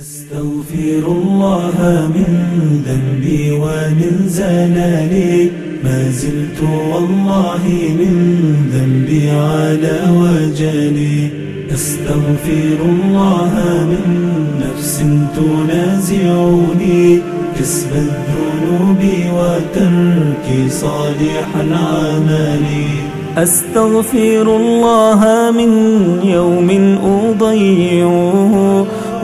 أستغفر الله من ذنبي ومن زلالي. ما زلت والله من ذنبي على وجلي. أستغفر الله من نفس تنازعني. كسب الذنوب وترك صالح العمل. أستغفر الله من يوم أضيعه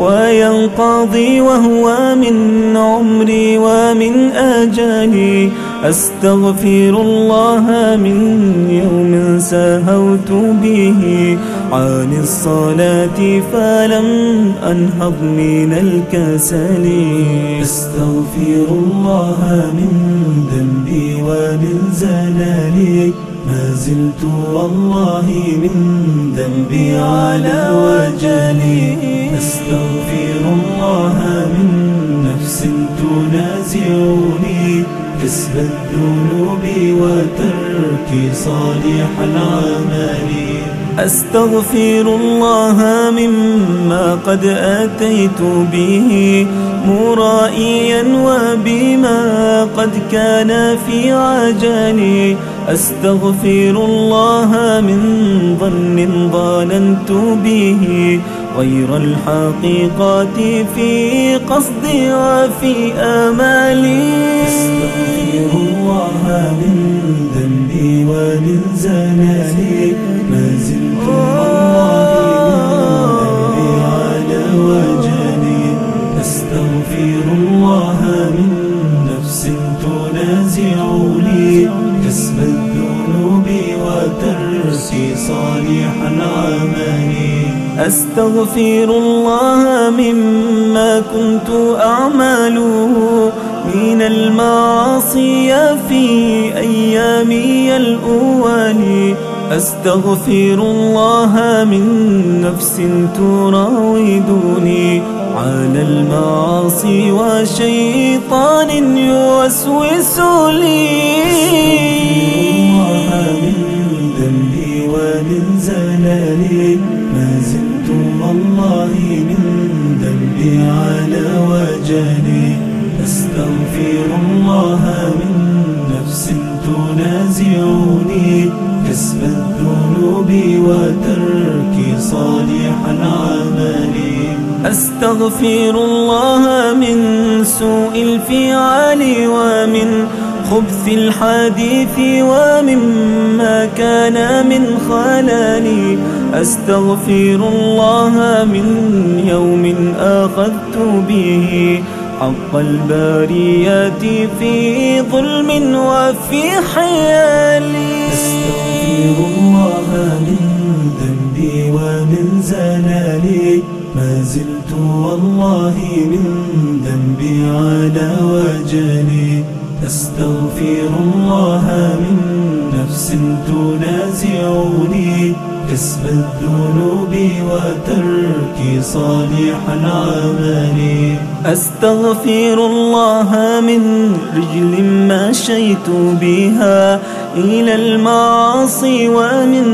وينقضي وهو من عمري ومن آجالي أستغفر الله من يوم سهوت به عن الصلاة فلم أنهض من الكسل. أستغفر الله من ذنبي ومن زلالي. ما زلت والله من ذنبي على وجلي. أستغفر الله كسب الذنوب وترك صالح العمل. أستغفر الله مما قد أتيت به مرائيا وبما قد كان في عجلي. أستغفر الله من ظن ظننت به غير الحقيقة في قصدي وفي آمالي أستغفر الله من ذنبي ومن زلالي ما زلت والله على وجلي أستغفر الله من نفس تنازعني. كسب الذنوب وترك صالح العمل أستغفر الله مما كنت أعمله من المعاصي في أيامي الأول. أستغفر الله من نفس تراودني على المعاصي وشيطان يوسوس لي. الله من ذنبي ومن زلالي ما زلت والله من ذنبي على وجلي أستغفر الله من نفس تنازعني كسب الذنوب وترك صالح العمل. أستغفر الله من سوء الفعال ومن خبث الحديث ومما كان من خلالي. أستغفر الله من يوم أخذت به. حق الباريات في ظلم وفي حيالي أستغفر الله من ذنبي ومن زلالي. ما زلت والله من ذنبي على وجلي. أستغفر الله من نفس تنازعني كسب الذنوب وترك صالح العمل. أستغفر الله من رجل مشيت بها إلى المعاصي ومن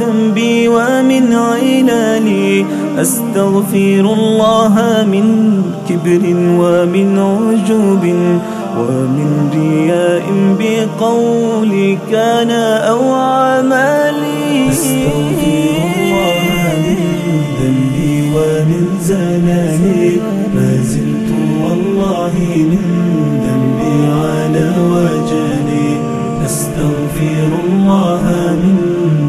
ذنبي ومن علالي أستغفر الله من كبر ومن عجوب. ومن رياء بقول كان أو عملي أستغفر الله من ذنبي ومن زلالي ما زلت والله من ذنبي على وجلي أستغفر الله من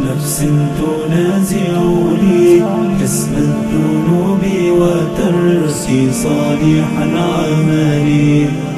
نفس تنازعني كسب الذنوب وترك صالح العمل.